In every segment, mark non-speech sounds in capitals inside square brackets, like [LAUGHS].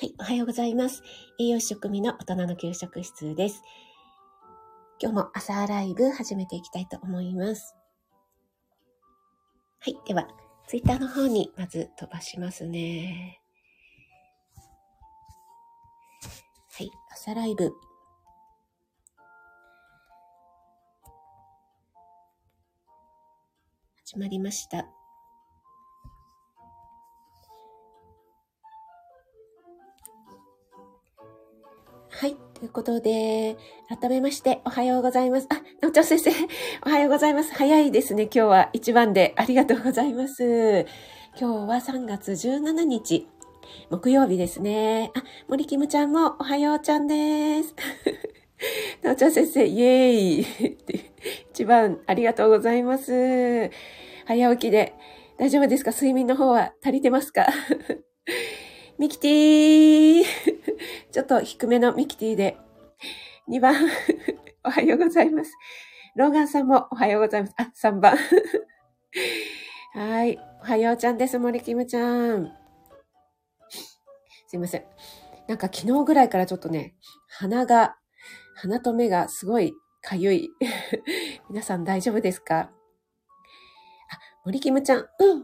はい、おはようございます。栄養士食味の大人の給食室です。今日も朝ライブ始めていきたいと思います。はい、では、ツイッターの方にまず飛ばしますね。はい、朝ライブ。始まりました。はい。ということで、改めまして、おはようございます。あ、なおちゃん先生、[LAUGHS] おはようございます。早いですね。今日は一番でありがとうございます。今日は3月17日、木曜日ですね。あ、森キムちゃんもおはようちゃんです。なおちゃん先生、イエーイ [LAUGHS] 一番ありがとうございます。早起きで大丈夫ですか？睡眠の方は足りてますか？[LAUGHS] ミキティー [LAUGHS] ちょっと低めのミキティで。2番 [LAUGHS] おはようございます。ローガンさんもおはようございます。あ、3番 [LAUGHS] はい。おはようちゃんです。森キムちゃん。すいません。なんか昨日ぐらいからちょっとね、鼻が、鼻と目がすごいかゆい。皆さん大丈夫ですか？あ、森キムちゃん。う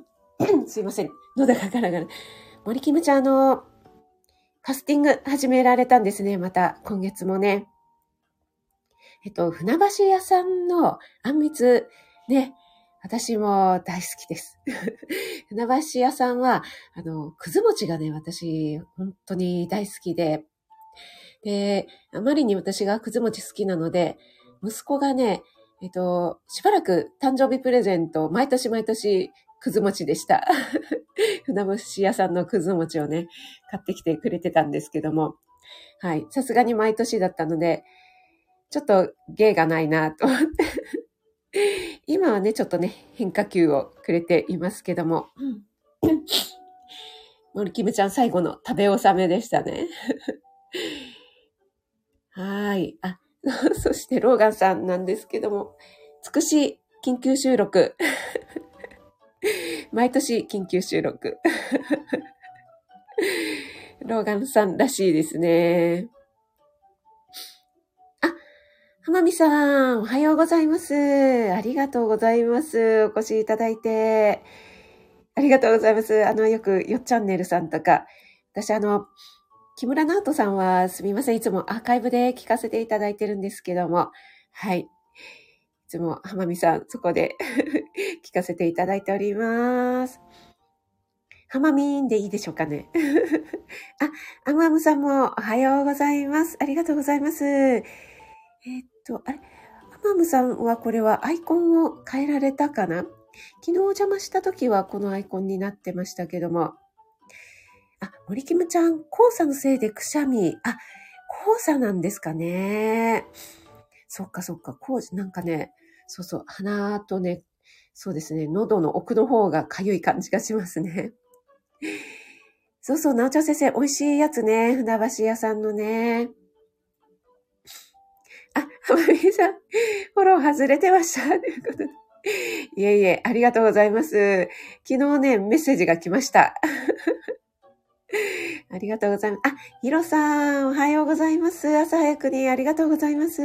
ん。[COUGHS] すいません。喉がガラガラ。森キムちゃん、あの、ファスティング始められたんですね。また、今月もね。えっと、船橋屋さんのあんみつ、ね、私も大好きです。[LAUGHS] 船橋屋さんは、あの、くず餅がね、私、本当に大好きで、で、あまりに私がくず餅好きなので、息子がね、えっと、しばらく誕生日プレゼント、毎年毎年くず餅でした。[LAUGHS] 船橋屋さんのくず餅をね、買ってきてくれてたんですけども、はい。さすがに毎年だったので、ちょっと芸がないなと思って。[LAUGHS] 今はね、ちょっとね、変化球をくれていますけども。森キムちゃん最後の食べ納めでしたね。[LAUGHS] はい。あ、そしてローガンさんなんですけども、つくし緊急収録。毎年緊急収録。[LAUGHS] ローガンさんらしいですね。あ、浜美さん、おはようございます。ありがとうございます。お越しいただいて。ありがとうございます。あの、よく、よっチャンネルさんとか、私あの、木村直人さんはすみません。いつもアーカイブで聞かせていただいてるんですけども、はい。つも浜美さん、そこで [LAUGHS] 聞かせていただいております。浜みんでいいでしょうかね？[LAUGHS] あ、アムアムさんもおはようございます。ありがとうございます。えー、っと、あれ、アムアムさんはこれはアイコンを変えられたかな？昨日お邪魔した時はこのアイコンになってましたけども。あ、森キムちゃん、黄砂のせいでくしゃみ。あ、黄砂なんですかね。そっかそっか、黄砂、なんかね、そうそう、鼻とね、そうですね、喉の奥の方がかゆい感じがしますね。そうそう、なおちゃん先生、美味しいやつね、船橋屋さんのね。あ、浜美さん、フォロー外れてました。ということで。いえいえ、ありがとうございます。昨日ね、メッセージが来ました。ありがとうございます。あ、ヒロさん、おはようございます。朝早くにありがとうございます。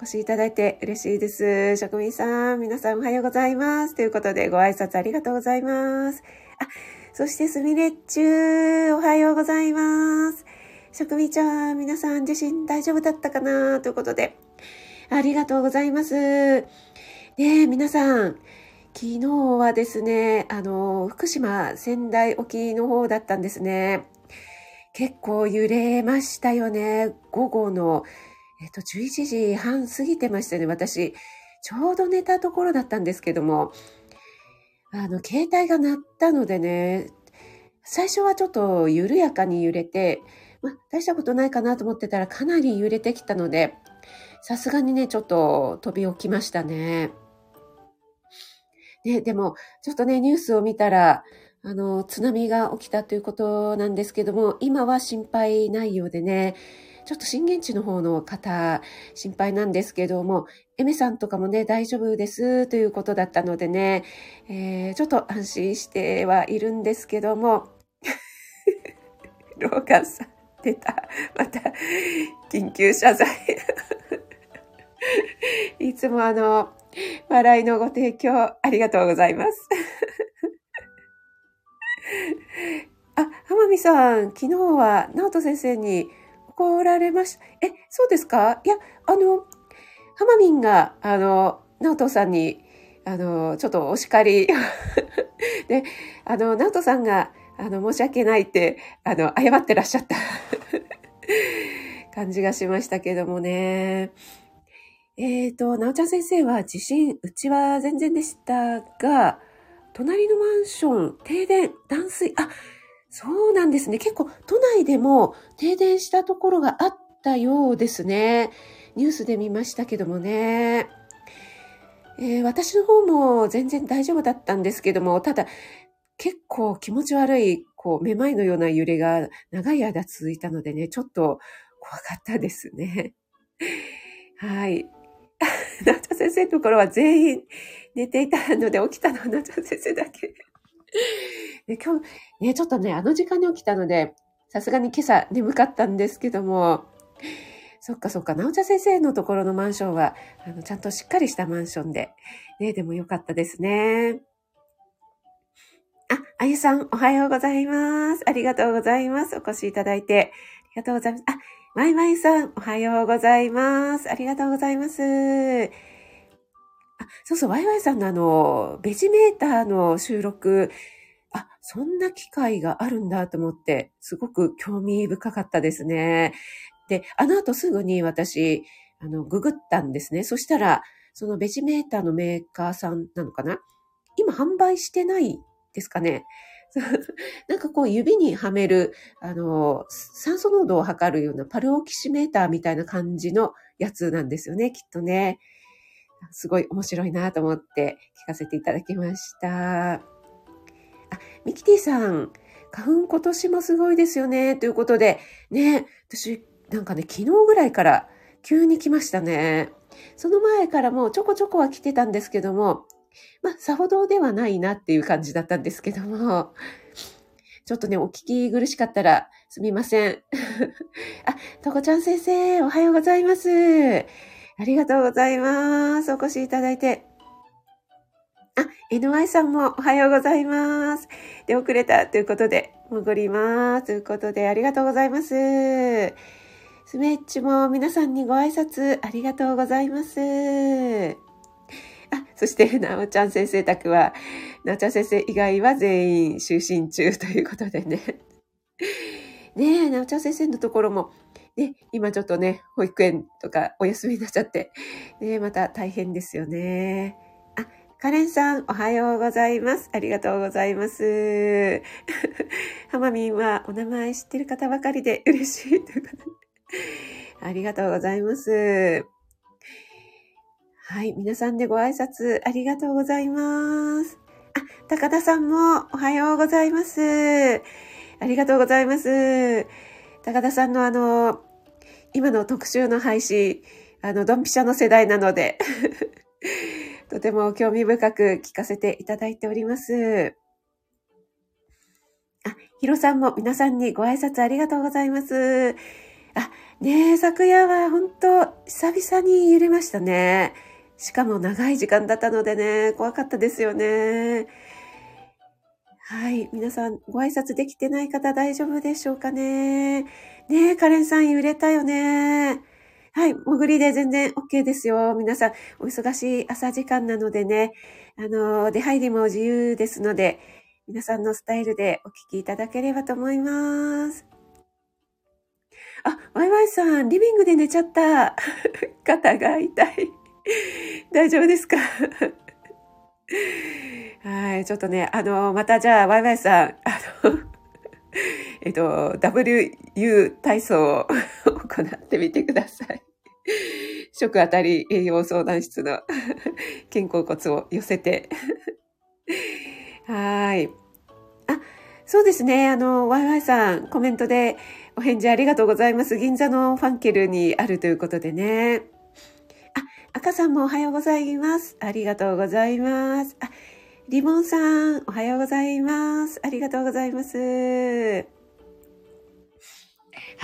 お越しいただいて嬉しいです。職人さん、皆さんおはようございます。ということで、ご挨拶ありがとうございます。あ、そしてすみれっちゅう、おはようございます。職人ちゃん、皆さん自身大丈夫だったかな？ということで、ありがとうございます。ねえ、皆さん、昨日はですね、あの、福島、仙台沖の方だったんですね。結構揺れましたよね。午後のえっと、11時半過ぎてましたね、私。ちょうど寝たところだったんですけども、あの、携帯が鳴ったのでね、最初はちょっと緩やかに揺れて、ま大したことないかなと思ってたらかなり揺れてきたので、さすがにね、ちょっと飛び起きましたね。ね、でも、ちょっとね、ニュースを見たら、あの、津波が起きたということなんですけども、今は心配ないようでね、ちょっと震源地の方の方、心配なんですけども、エメさんとかもね、大丈夫ですということだったのでね、えー、ちょっと安心してはいるんですけども、[LAUGHS] ローガンさん、出た。また、緊急謝罪。[LAUGHS] いつもあの、笑いのご提供ありがとうございます。[LAUGHS] あ、浜美さん、昨日は直人先生に怒られました。え、そうですか？いや、あの、浜民が、あの、直人さんに、あの、ちょっとお叱り [LAUGHS] で、あの、直人さんが、あの、申し訳ないって、あの、謝ってらっしゃった [LAUGHS] 感じがしましたけどもね。えっ、ー、と、なおちゃん先生は地震、うちは全然でしたが、隣のマンション、停電、断水、あ、そうなんですね。結構都内でも停電したところがあったようですね。ニュースで見ましたけどもね。えー、私の方も全然大丈夫だったんですけども、ただ結構気持ち悪い、こう、めまいのような揺れが長い間続いたのでね、ちょっと怖かったですね。はい。ナチョ先生のところは全員寝ていたので起きたのはナチョ先生だけ。で今日、ね、ちょっとね、あの時間に起きたので、さすがに今朝眠かったんですけども、そっかそっか、なおちゃ先生のところのマンションは、あの、ちゃんとしっかりしたマンションで、ね、でもよかったですね。あ、あゆさん、おはようございます。ありがとうございます。お越しいただいて。ありがとうございます。あ、まいまいさん、おはようございます。ありがとうございます。あ、そうそう、ワイワイさんのあの、ベジメーターの収録、あ、そんな機会があるんだと思って、すごく興味深かったですね。で、あの後すぐに私、あの、ググったんですね。そしたら、そのベジメーターのメーカーさんなのかな？今販売してないですかね？[LAUGHS] なんかこう指にはめる、あの、酸素濃度を測るようなパルオキシメーターみたいな感じのやつなんですよね、きっとね。すごい面白いなと思って聞かせていただきました。ミキティさん、花粉今年もすごいですよね、ということで、ね、私、なんかね、昨日ぐらいから急に来ましたね。その前からもうちょこちょこは来てたんですけども、まあ、さほどではないなっていう感じだったんですけども、ちょっとね、お聞き苦しかったらすみません。[LAUGHS] あ、とこちゃん先生、おはようございます。ありがとうございます。お越しいただいて。あ、NY さんもおはようございます。で、遅れたということで、戻ります。ということで、ありがとうございます。スメッチも皆さんにご挨拶ありがとうございます。あ、そして、なおちゃん先生宅は、なおちゃん先生以外は全員就寝中ということでね。ねえ、なおちゃん先生のところも、ね、今ちょっとね、保育園とかお休みになっちゃって、ね、また大変ですよね。カレンさん、おはようございます。ありがとうございます。ハマミンはお名前知ってる方ばかりで嬉しい。ありがとうございます。はい。皆さんでご挨拶ありがとうございます。あ、高田さんもおはようございます。ありがとうございます。高田さんのあの、今の特集の配信、あの、ドンピシャの世代なのでとても興味深く聞かせていただいております。あ、ヒロさんも皆さんにご挨拶ありがとうございます。あ、ねえ、昨夜は本当久々に揺れましたね。しかも長い時間だったのでね、怖かったですよね。はい。皆さん、ご挨拶できてない方大丈夫でしょうかね。ねえ、カレンさん揺れたよね。はい。潜りで全然 OK ですよ。皆さん、お忙しい朝時間なのでね、あの、出入りも自由ですので、皆さんのスタイルでお聞きいただければと思います。あ、ワイワイさん、リビングで寝ちゃった。[LAUGHS] 肩が痛い。[LAUGHS] 大丈夫ですか？[LAUGHS] はい、ちょっとね、あの、またじゃあ、ワイワイさん、あの、[LAUGHS] えっと、WU 体操を行ってみてください。[LAUGHS] 食あたり栄養相談室の [LAUGHS] 肩甲骨を寄せて。はい。あ、そうですね。あの、ワイワイさん、コメントでお返事ありがとうございます。銀座のファンケルにあるということでね。あ赤さんもおはようございます。ありがとうございます。あ、リボンさん、おはようございます。ありがとうございます。は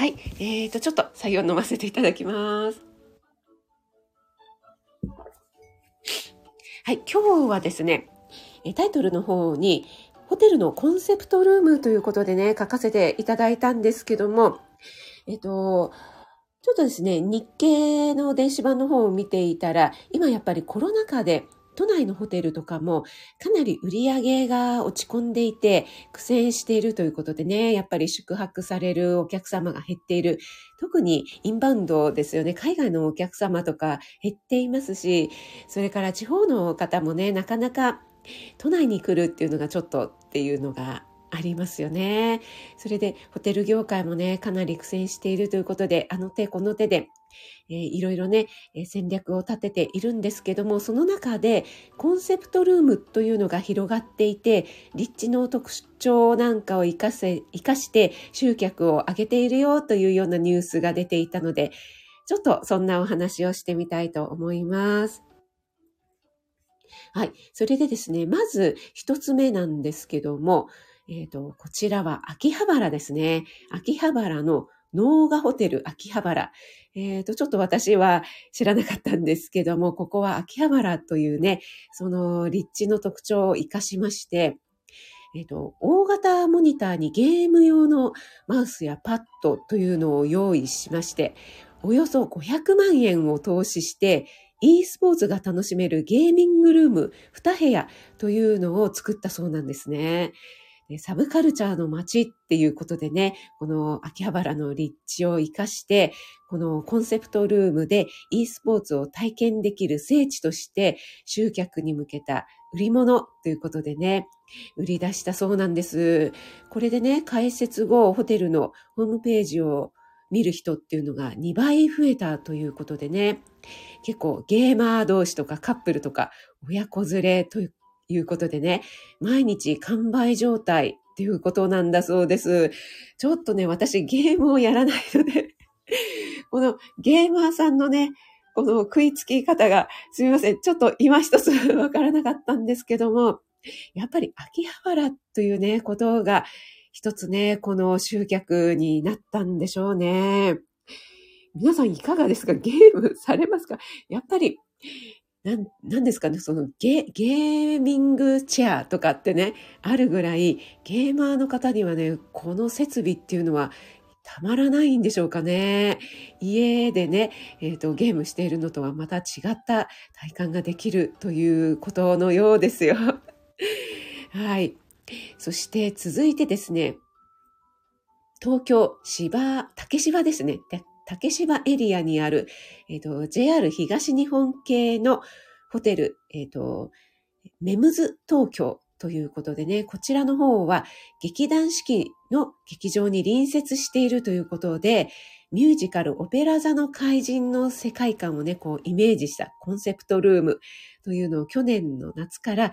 い。えーと、ちょっと採用飲ませていただきます。はい。今日はですね、タイトルの方に、ホテルのコンセプトルームということでね、書かせていただいたんですけども、えっと、ちょっとですね、日経の電子版の方を見ていたら、今やっぱりコロナ禍で都内のホテルとかもかなり売り上げが落ち込んでいて苦戦しているということでね、やっぱり宿泊されるお客様が減っている。特にインバウンドですよね。海外のお客様とか減っていますし、それから地方の方もね、なかなか都内に来るっていうのがちょっとっていうのがありますよね。それでホテル業界もね、かなり苦戦しているということで、あの手この手で、えー、いろいろね、えー、戦略を立てているんですけども、その中でコンセプトルームというのが広がっていて、立地の特徴なんかを活かせ、活かして集客を上げているよというようなニュースが出ていたので、ちょっとそんなお話をしてみたいと思います。はい。それでですね、まず一つ目なんですけども、えっ、ー、と、こちらは秋葉原ですね。秋葉原の農画ホテル秋葉原。えっ、ー、と、ちょっと私は知らなかったんですけども、ここは秋葉原というね、その立地の特徴を活かしまして、えっ、ー、と、大型モニターにゲーム用のマウスやパッドというのを用意しまして、およそ500万円を投資して、e スポーツが楽しめるゲーミングルーム2部屋というのを作ったそうなんですね。サブカルチャーの街っていうことでね、この秋葉原の立地を活かして、このコンセプトルームで e スポーツを体験できる聖地として集客に向けた売り物ということでね、売り出したそうなんです。これでね、開設後、ホテルのホームページを見る人っていうのが2倍増えたということでね、結構ゲーマー同士とかカップルとか親子連れといういうことでね、毎日完売状態っていうことなんだそうです。ちょっとね、私ゲームをやらないので [LAUGHS] このゲーマーさんのね、この食いつき方が、すみません。ちょっと今一つわからなかったんですけども、やっぱり秋葉原というね、ことが一つね、この集客になったんでしょうね。皆さんいかがですか？ゲームされますか？やっぱりなん、なんですかね、そのゲ、ゲーミングチェアとかってね、あるぐらい、ゲーマーの方にはね、この設備っていうのはたまらないんでしょうかね。家でね、えっ、ー、と、ゲームしているのとはまた違った体感ができるということのようですよ。[LAUGHS] はい。そして続いてですね、東京芝、竹芝ですね。竹芝エリアにある、えっ、ー、と、JR 東日本系のホテル、えっ、ー、と、メムズ東京ということでね、こちらの方は劇団四季の劇場に隣接しているということで、ミュージカルオペラ座の怪人の世界観をね、こうイメージしたコンセプトルームというのを去年の夏から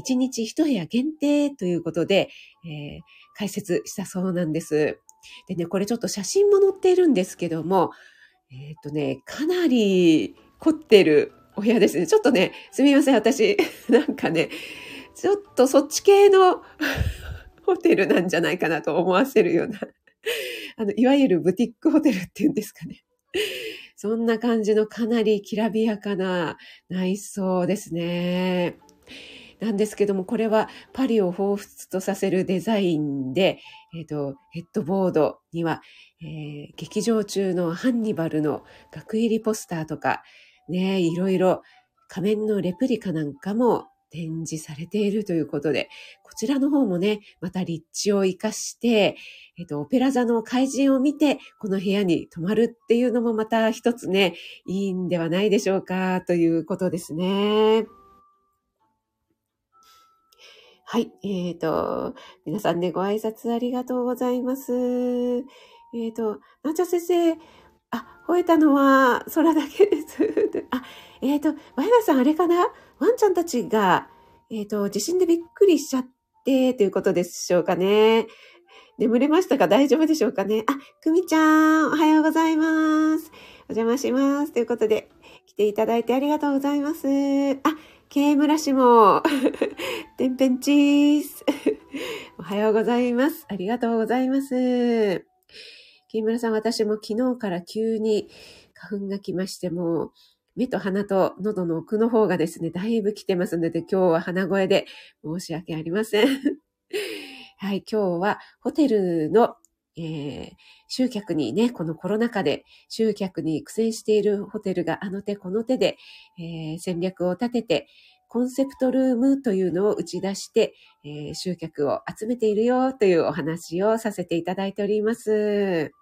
1日1部屋限定ということで、えー、開設したそうなんです。でね、これちょっと写真も載っているんですけども、えっ、ー、とね、かなり凝ってるお部屋ですね。ちょっとね、すみません、私。[LAUGHS] なんかね、ちょっとそっち系の [LAUGHS] ホテルなんじゃないかなと思わせるような、[LAUGHS] あの、いわゆるブティックホテルっていうんですかね。そんな感じのかなりきらびやかな内装ですね。なんですけども、これはパリを彷彿とさせるデザインで、えっ、ー、と、ヘッドボードには、えー、劇場中のハンニバルの額入りポスターとか、ね、いろいろ仮面のレプリカなんかも展示されているということで、こちらの方もね、また立地を活かして、えっ、ー、と、オペラ座の怪人を見て、この部屋に泊まるっていうのもまた一つね、いいんではないでしょうか、ということですね。はい。えっ、ー、と、皆さんね、ご挨拶ありがとうございます。えっ、ー、と、なんちゃ先生、あ、吠えたのは空だけです。[LAUGHS] あ、えっ、ー、と、前田さんあれかな？ワンちゃんたちが、えっ、と、地震でびっくりしちゃって、ということでしょうかね。眠れましたか？大丈夫でしょうかね？あ、くみちゃん、おはようございます。お邪魔します。ということで、来ていただいてありがとうございます。あ、ケームラシも、てんぺんチーズ。[LAUGHS] おはようございます。ありがとうございます。木村さん、私も昨日から急に花粉が来まして、もう、目と鼻と喉の奥の方がですね、だいぶ来てますので、今日は鼻声で申し訳ありません。[LAUGHS] はい、今日はホテルの、えー、集客にね、このコロナ禍で集客に苦戦しているホテルがあの手この手で、えー、戦略を立てて、コンセプトルームというのを打ち出して、えー、集客を集めているよというお話をさせていただいております。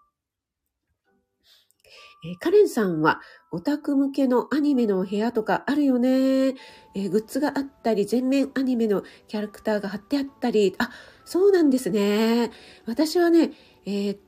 えー、カレンさんは、オタク向けのアニメの部屋とかあるよね。えー、グッズがあったり、全面アニメのキャラクターが貼ってあったり、あ、そうなんですね。私はね、えー、っ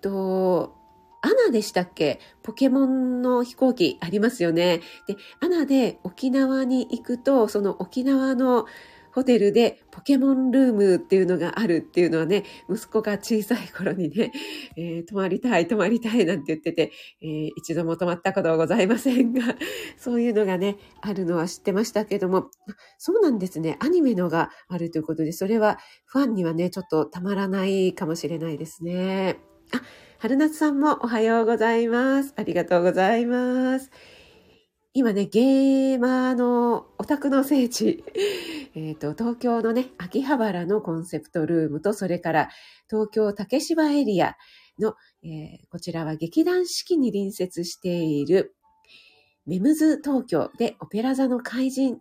と、アナでしたっけ？ポケモンの飛行機ありますよね。で、アナで沖縄に行くと、その沖縄のホテルでポケモンルームっていうのがあるっていうのはね、息子が小さい頃にね、えー、泊まりたい、泊まりたいなんて言ってて、えー、一度も泊まったことはございませんが、[LAUGHS] そういうのがね、あるのは知ってましたけども、そうなんですね。アニメのがあるということで、それはファンにはね、ちょっとたまらないかもしれないですね。あ、春夏さんもおはようございます。ありがとうございます。今ね、ゲーマーのオタクの聖地、[LAUGHS] えっ、ー、と、東京のね、秋葉原のコンセプトルームと、それから東京竹芝エリアの、えー、こちらは劇団四季に隣接しているメムズ東京でオペラ座の怪人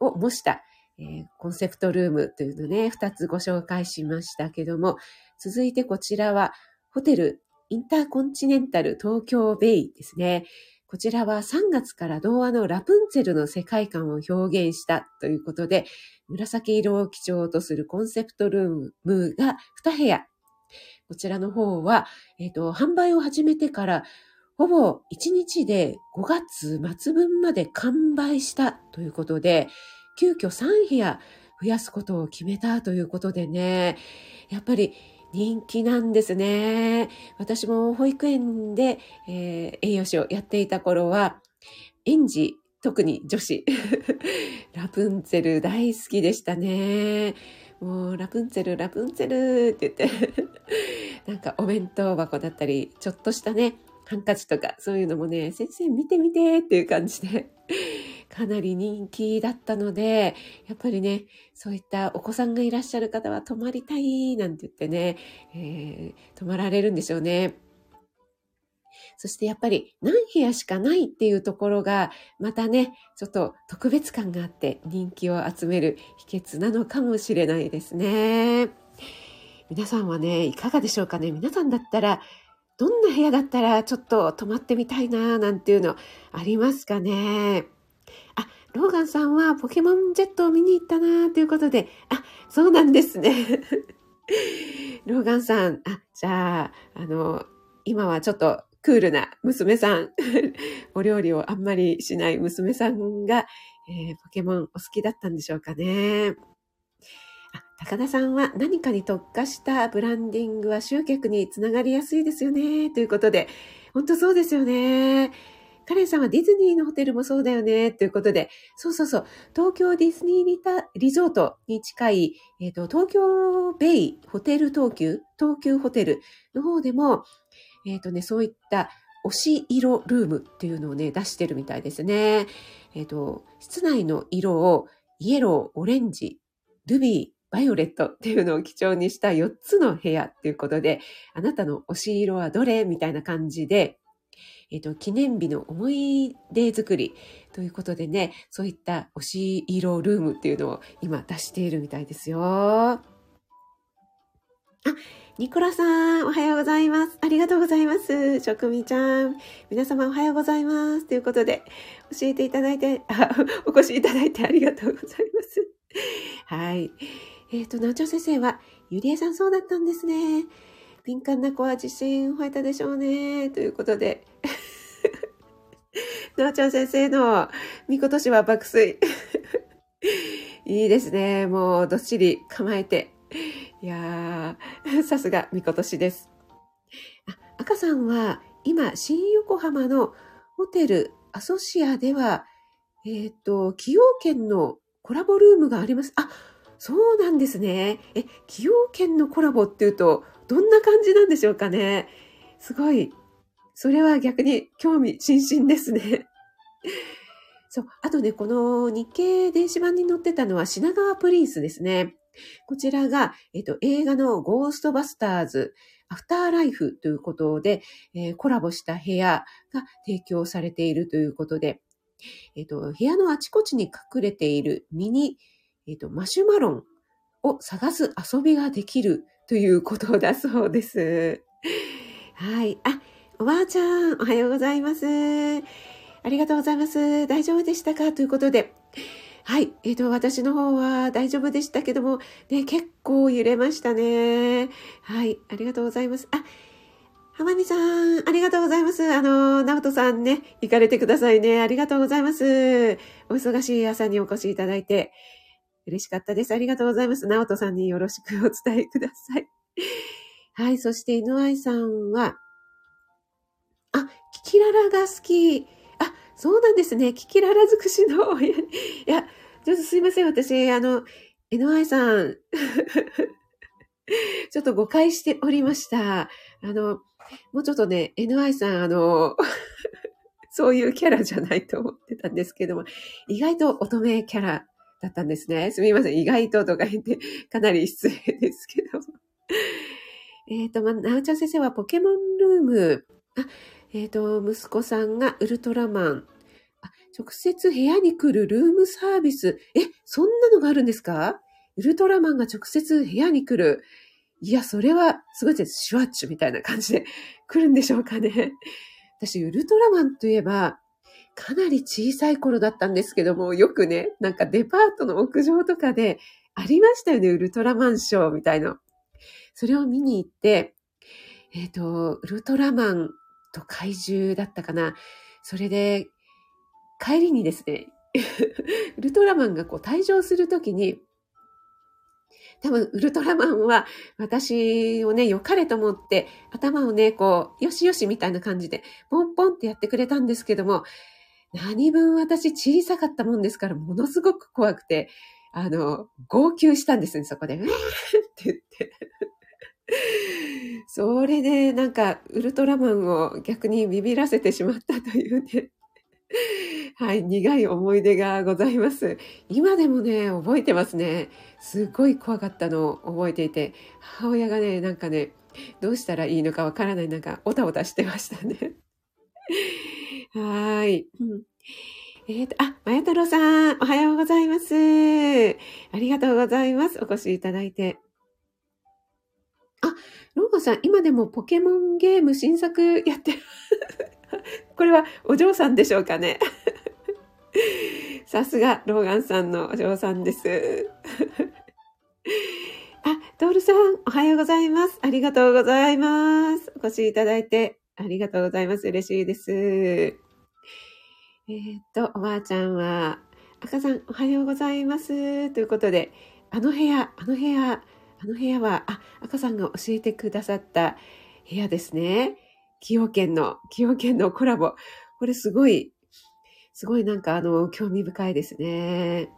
を模した、えー、コンセプトルームというのね、二つご紹介しましたけども、続いてこちらはホテルインターコンチネンタル東京ベイですね。こちらは3月から童話のラプンツェルの世界観を表現したということで、紫色を基調とするコンセプトルームが2部屋。こちらの方は、えっ、ー、と、販売を始めてから、ほぼ1日で5月末分まで完売したということで、急遽3部屋増やすことを決めたということでね、やっぱり人気なんですね。私も保育園で、えー、栄養士をやっていた頃は、園児、特に女子、[LAUGHS] ラプンツェル大好きでしたね。もう、ラプンツェル、ラプンツェルって言って、[LAUGHS] なんかお弁当箱だったり、ちょっとしたね、ハンカチとか、そういうのもね、先生見てみてっていう感じでかなり人気だったので、やっぱりね、そういったお子さんがいらっしゃる方は泊まりたいなんて言ってね、えー、泊まられるんでしょうね。そしてやっぱり何部屋しかないっていうところが、またね、ちょっと特別感があって人気を集める秘訣なのかもしれないですね。皆さんはね、いかがでしょうかね？皆さんだったら、どんな部屋だったらちょっと泊まってみたいななんていうのありますかね、ローガンさんはポケモンジェットを見に行ったなということで、あ、そうなんですね。[LAUGHS] ローガンさん、あ、じゃあ、あの、今はちょっとクールな娘さん、[LAUGHS] お料理をあんまりしない娘さんが、えー、ポケモンお好きだったんでしょうかね。あ高田さんは何かに特化したブランディングは集客につながりやすいですよね。ということで、本当そうですよね。カレンさんはディズニーのホテルもそうだよね、ということで、そうそうそう、東京ディズニーリタリゾートに近い、えっ、ー、と、東京ベイホテル東急、東急ホテルの方でも、えっ、ー、とね、そういった推し色ルームっていうのをね、出してるみたいですね。えっ、ー、と、室内の色をイエロー、オレンジ、ルビー、バイオレットっていうのを基調にした4つの部屋っていうことで、あなたの推し色はどれ？みたいな感じで、えっ、と、記念日の思い出作りということでね、そういった推し色ルームっていうのを今出しているみたいですよ。あ、ニコラさん、おはようございます。ありがとうございます。職味ちゃん。皆様おはようございます。ということで、教えていただいて、あ、[LAUGHS] お越しいただいてありがとうございます。はい。えっ、ー、と、なおちゃん先生は、ゆりえさんそうだったんですね。敏感な子は自信を得たでしょうね。ということで。[LAUGHS] なおちゃん先生のみことしは爆睡。[LAUGHS] いいですね。もうどっしり構えて。いやー、さすがみことしです。あ、赤さんは今、新横浜のホテルアソシアでは、えっ、ー、と、崎陽軒のコラボルームがあります。あ、そうなんですね。え、崎陽軒のコラボっていうと、どんな感じなんでしょうかね。すごい。それは逆に興味津々ですね。そう。あとね、この日経電子版に載ってたのは品川プリンスですね。こちらが、えっと、映画のゴーストバスターズ、アフターライフということで、えー、コラボした部屋が提供されているということで、えっと、部屋のあちこちに隠れているミニ、えっと、マシュマロンを探す遊びができるということだそうです。はい。あ、おばあちゃん、おはようございます。ありがとうございます。大丈夫でしたか？ということで。はい。えっ、ー、と、私の方は大丈夫でしたけども、ね、結構揺れましたね。はい。ありがとうございます。あ、浜美さん、ありがとうございます。あの、直人さんね、行かれてくださいね。ありがとうございます。お忙しい朝にお越しいただいて、嬉しかったです。ありがとうございます。直人さんによろしくお伝えください。[LAUGHS] はい。そして、井上さんは、あ、キキララが好き。あ、そうなんですね。キキララ尽くしの親に。[LAUGHS] いや、ちょっとすいません。私、あの、NY さん、[LAUGHS] ちょっと誤解しておりました。あの、もうちょっとね、NY さん、あの、そういうキャラじゃないと思ってたんですけども、意外と乙女キャラだったんですね。すみません。意外ととか言って、かなり失礼ですけど。えっ、と、ま、なおちゃん先生はポケモンルーム、あ、えっ、ー、と、息子さんがウルトラマン。あ、直接部屋に来るルームサービス。え、そんなのがあるんですか？ウルトラマンが直接部屋に来る。いや、それはすごいです。シュワッチュみたいな感じで来るんでしょうかね。私、ウルトラマンといえば、かなり小さい頃だったんですけども、よくね、なんかデパートの屋上とかでありましたよね、ウルトラマンショーみたいの。それを見に行って、えっ、ー、と、ウルトラマンと怪獣だったかな。それで、帰りにですね、[LAUGHS] ウルトラマンがこう退場するときに、多分、ウルトラマンは私をね、良かれと思って、頭をね、こう、よしよしみたいな感じで、ポンポンってやってくれたんですけども、何分私小さかったもんですから、ものすごく怖くて、あの、号泣したんですね、そこで。[LAUGHS] って言って。それでなんかウルトラマンを逆にビビらせてしまったというね。はい、苦い思い出がございます。今でもね、覚えてますね。すっごい怖かったのを覚えていて、母親がね、なんかね、どうしたらいいのかわからない、なんか、おたおたしてましたね。はい。えっ、ー、と、あ、まや太郎さん、おはようございます。ありがとうございます。お越しいただいて。あ、ローガンさん、今でもポケモンゲーム新作やってる。[LAUGHS] これはお嬢さんでしょうかね。[LAUGHS] さすが、ローガンさんのお嬢さんです。[LAUGHS] あ、トールさん、おはようございます。ありがとうございます。お越しいただいてありがとうございます。嬉しいです。えー、っと、おばあちゃんは、赤さん、おはようございます。ということで、あの部屋、あの部屋、あの部屋は、あ、赤さんが教えてくださった部屋ですね。崎陽軒の、崎陽軒のコラボ。これすごい、すごいなんかあの、興味深いですね。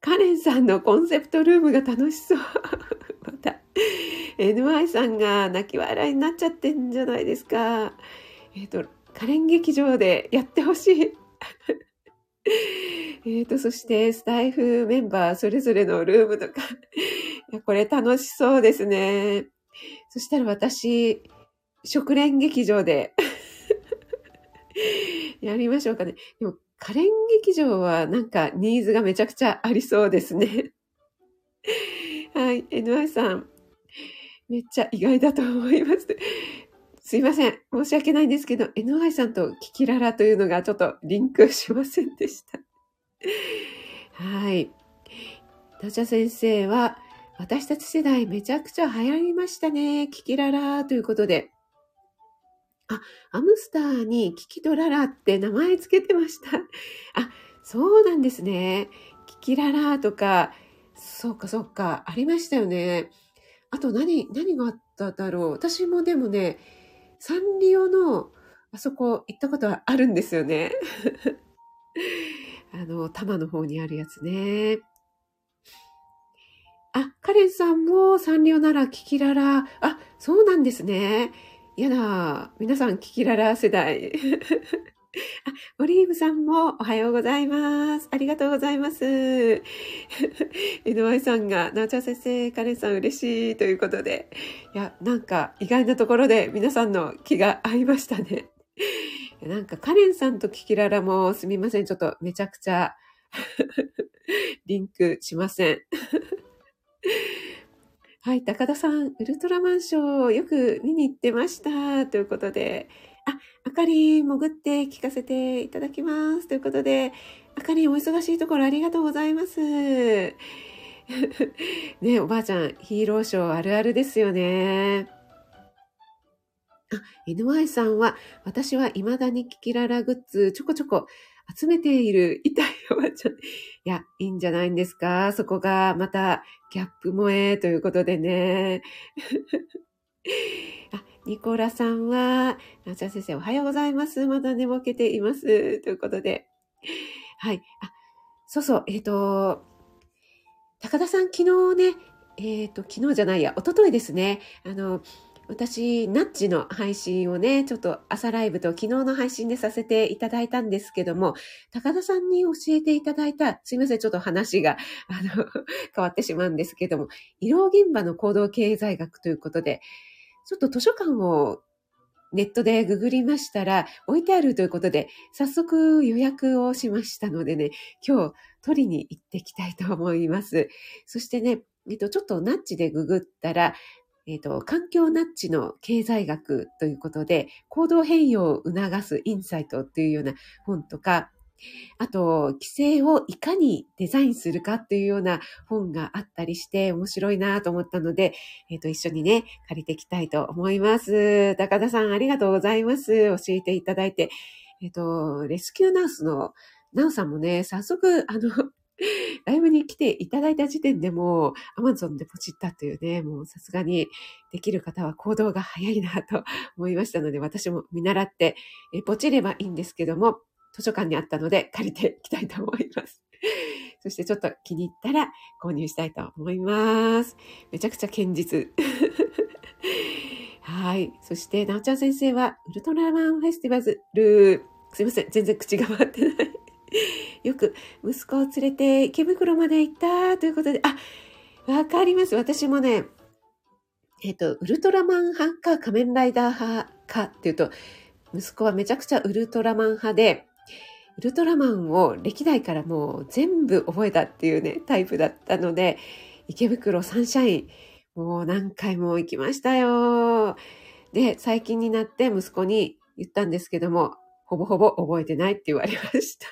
カレンさんのコンセプトルームが楽しそう。[LAUGHS] また、NY さんが泣き笑いになっちゃってんじゃないですか。えっ、と、カレン劇場でやってほしい。[LAUGHS] えっと、そしてスタイフメンバーそれぞれのルームとか、[LAUGHS] これ楽しそうですね。そしたら私、食連劇場で [LAUGHS] やりましょうかね。でも、可憐劇場はなんかニーズがめちゃくちゃありそうですね。はい、NY さん。めっちゃ意外だと思います。すいません。申し訳ないんですけど、NY さんとキキララというのがちょっとリンクしませんでした。はい。ダチャ先生は、私たち世代めちゃくちゃ流行りましたね。キキララということで。あ、アムスターにキキドララって名前つけてました。あ、そうなんですね。キキララとか、そうかそうか、ありましたよね。あと何、何があっただろう。私もでもね、サンリオのあそこ行ったことはあるんですよね。[LAUGHS] あの、多摩の方にあるやつね。あ、カレンさんもサンリオならキキララ。あ、そうなんですね。やだ。皆さん、キキララ世代。あ、[LAUGHS] オリーブさんもおはようございます。ありがとうございます。[LAUGHS] 井上さんが、なおちゃん先生、カレンさん嬉しいということで。いや、なんか意外なところで皆さんの気が合いましたね。[LAUGHS] なんかカレンさんとキキララもすみません。ちょっとめちゃくちゃリンクしません。はい、高田さん、ウルトラマンショーよく見に行ってました。ということで、あ、あかり潜って聞かせていただきます。ということで、あかりお忙しいところありがとうございます。[LAUGHS] ねおばあちゃん、ヒーローショーあるあるですよね。あ、NY さんは、私は未だにキキララグッズちょこちょこ集めている痛いおばあちゃん。いや、いいんじゃないんですか？そこがまたギャップ萌えということでね。あ、ニコラさんは、なちゃん先生おはようございます。まだ寝ぼけています。ということで。はい。あ、そうそう、えっ、ー、と、高田さん昨日ね、えっ、ー、と、昨日じゃないや、一昨日ですね、あの、私、ナッチの配信をね、ちょっと朝ライブと昨日の配信でさせていただいたんですけども、高田さんに教えていただいた、すいません、ちょっと話が、あの、[LAUGHS] 変わってしまうんですけども、医療現場の行動経済学ということで、ちょっと図書館をネットでググりましたら、置いてあるということで、早速予約をしましたのでね、今日取りに行ってきたいと思います。そしてね、えっと、ちょっとナッチでググったら、えっ、と、環境ナッチの経済学ということで、行動変容を促すインサイトっていうような本とか、あと、規制をいかにデザインするかっていうような本があったりして面白いなと思ったので、えっ、ー、と、一緒にね、借りていきたいと思います。高田さん、ありがとうございます。教えていただいて。えっ、ー、と、レスキューナースのナウさんもね、早速、あの、ライブに来ていただいた時点でもう Amazon でポチったというね、もうさすがにできる方は行動が早いなと思いましたので、私も見習ってえポチればいいんですけども、図書館にあったので [LAUGHS] 借りていきたいと思います。[LAUGHS] そしてちょっと気に入ったら購入したいと思います。めちゃくちゃ堅実。[LAUGHS] はい。そして、なおちゃん先生は、ウルトラマンフェスティバル、すいません。全然口が回ってない。よく息子を連れて池袋まで行ったということで、あ、わかります。私もね、えっ、ー、と、ウルトラマン派か仮面ライダー派かっていうと、息子はめちゃくちゃウルトラマン派で、ウルトラマンを歴代からもう全部覚えたっていうね、タイプだったので、池袋サンシャイン、もう何回も行きましたよ。で、最近になって息子に言ったんですけども、ほぼほぼ覚えてないって言われました。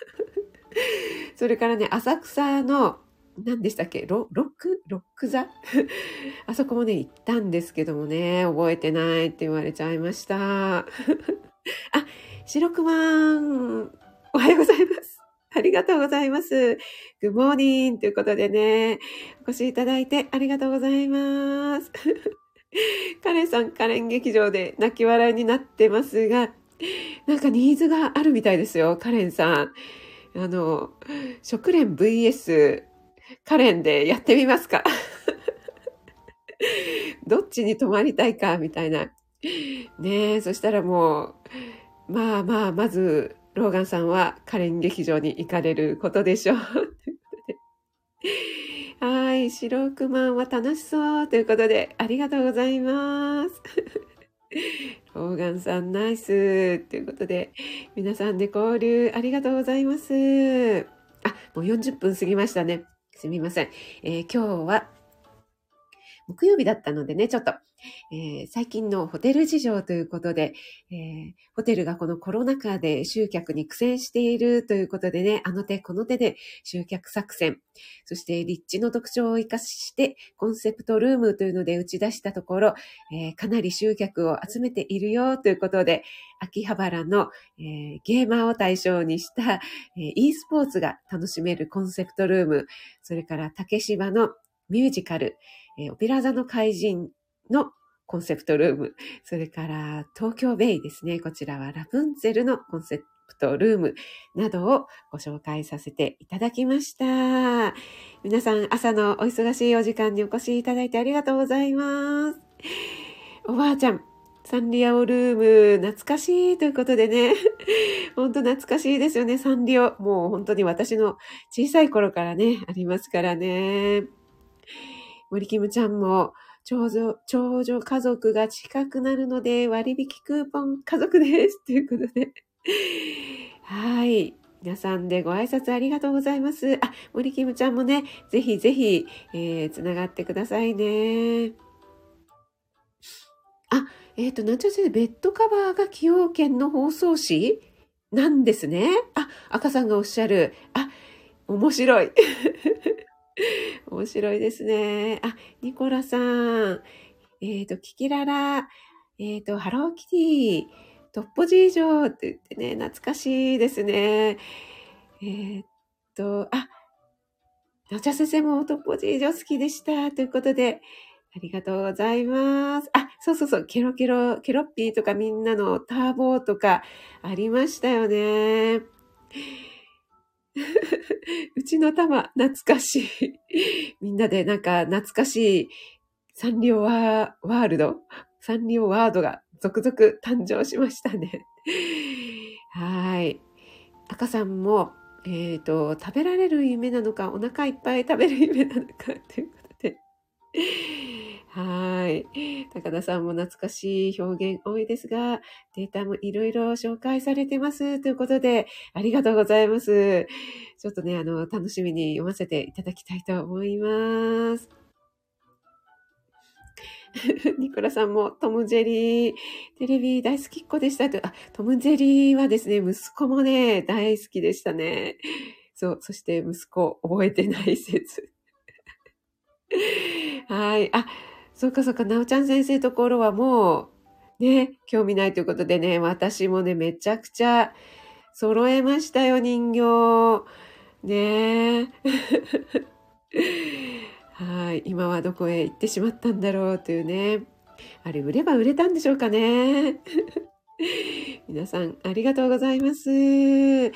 [LAUGHS] それからね、浅草の、何でしたっけ？ロロックロック座？[LAUGHS] あそこもね、行ったんですけどもね、覚えてないって言われちゃいました。[LAUGHS] あ、白熊、おはようございます。ありがとうございます。グモーニンということでね、お越しいただいてありがとうございます。[LAUGHS] カレンさん、カレン劇場で泣き笑いになってますが、なんかニーズがあるみたいですよ、カレンさん。あの、食連 VS カレンでやってみますか [LAUGHS] どっちに泊まりたいかみたいな。ねえ、そしたらもう、まあまあ、まず、ローガンさんはカレン劇場に行かれることでしょう。はい、白くまんは楽しそうということで、ありがとうございます。[LAUGHS] ローガンさんナイスということで、皆さんで交流ありがとうございます。あ、もう40分過ぎましたね。すみません。えー、今日は木曜日だったのでね、ちょっと、えー、最近のホテル事情ということで、えー、ホテルがこのコロナ禍で集客に苦戦しているということでね、あの手この手で集客作戦、そして立地の特徴を活かしてコンセプトルームというので打ち出したところ、えー、かなり集客を集めているよということで、秋葉原の、えゲーマーを対象にした、え e スポーツが楽しめるコンセプトルーム、それから竹芝のミュージカル、えー、オペラ座の怪人のコンセプトルーム、それから東京ベイですね。こちらはラプンツェルのコンセプトルームなどをご紹介させていただきました。皆さん朝のお忙しいお時間にお越しいただいてありがとうございます。おばあちゃん、サンリオルーム、懐かしいということでね。ほんと懐かしいですよね、サンリオ。もう本当に私の小さい頃からね、ありますからね。森キムちゃんも、長女、長女家族が近くなるので割引クーポン家族です。ということで。[LAUGHS] はい。皆さんでご挨拶ありがとうございます。あ、森キムちゃんもね、ぜひぜひ、えー、つながってくださいね。あ、えっ、ー、と、なんちゃ先生、ベッドカバーが崎陽軒の放送紙？なんですね。あ、赤さんがおっしゃる。あ、面白い。[LAUGHS] 面白いですね。あ、ニコラさん。えっ、ー、と、キキララ。えっ、ー、と、ハローキティ。トッポジージョって言ってね、懐かしいですね。えー、っと、あ、なちゃ先生もトッポジージョ好きでした。ということで、ありがとうございます。あ、そうそうそう、ケロケロ、ケロッピーとかみんなのターボーとかありましたよね。[LAUGHS] うちの玉、懐かしい。[LAUGHS] みんなでなんか懐かしいサンリオワールド？サンリオワードが続々誕生しましたね。[LAUGHS] はい。赤さんも、えっ、ー、と、食べられる夢なのか、お腹いっぱい食べる夢なのか、ということで。はい。高田さんも懐かしい表現多いですが、データもいろいろ紹介されてます。ということで、ありがとうございます。ちょっとね、あの、楽しみに読ませていただきたいと思います。[LAUGHS] ニコラさんもトム・ジェリー、テレビ大好きっ子でしたと。あ、トム・ジェリーはですね、息子もね、大好きでしたね。そう、そして息子、覚えてない説。[LAUGHS] はい。あ、そうかそうか、なおちゃん先生ところはもう、ね、興味ないということでね、私もね、めちゃくちゃ揃えましたよ、人形。ね [LAUGHS] はい。今はどこへ行ってしまったんだろうというね。あれ、売れば売れたんでしょうかね。[LAUGHS] 皆さん、ありがとうございます。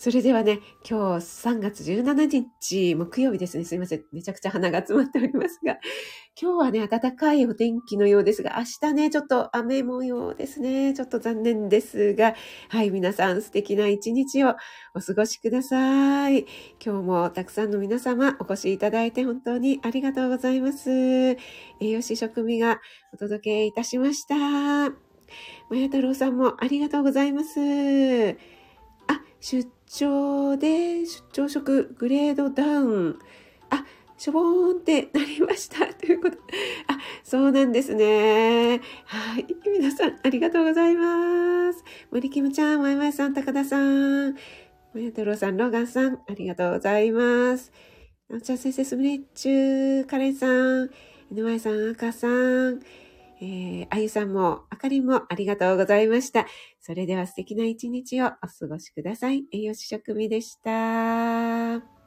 それではね、今日3月17日木曜日ですね。すいません。めちゃくちゃ鼻が詰まっておりますが、今日はね、暖かいお天気のようですが、明日ね、ちょっと雨模様ですね。ちょっと残念ですが、はい、皆さん素敵な一日をお過ごしください。今日もたくさんの皆様お越しいただいて本当にありがとうございます。栄養士食味がお届けいたしました。まや太郎さんもありがとうございます。あ、出張で、出張職グレードダウン。あ、しょぼーんってなりました。[LAUGHS] ということ。あ、そうなんですね。はい。皆さん、ありがとうございます。森キムちゃん、まいまいさん、高田さん、まや太郎さん、ローガンさん、ありがとうございます。なおちゃん先生、すみれっちゅう、カレンさん、犬前さん、赤さん、えー、あゆさんも、あかりもありがとうございました。それでは素敵な一日をお過ごしください。栄養士食味でした。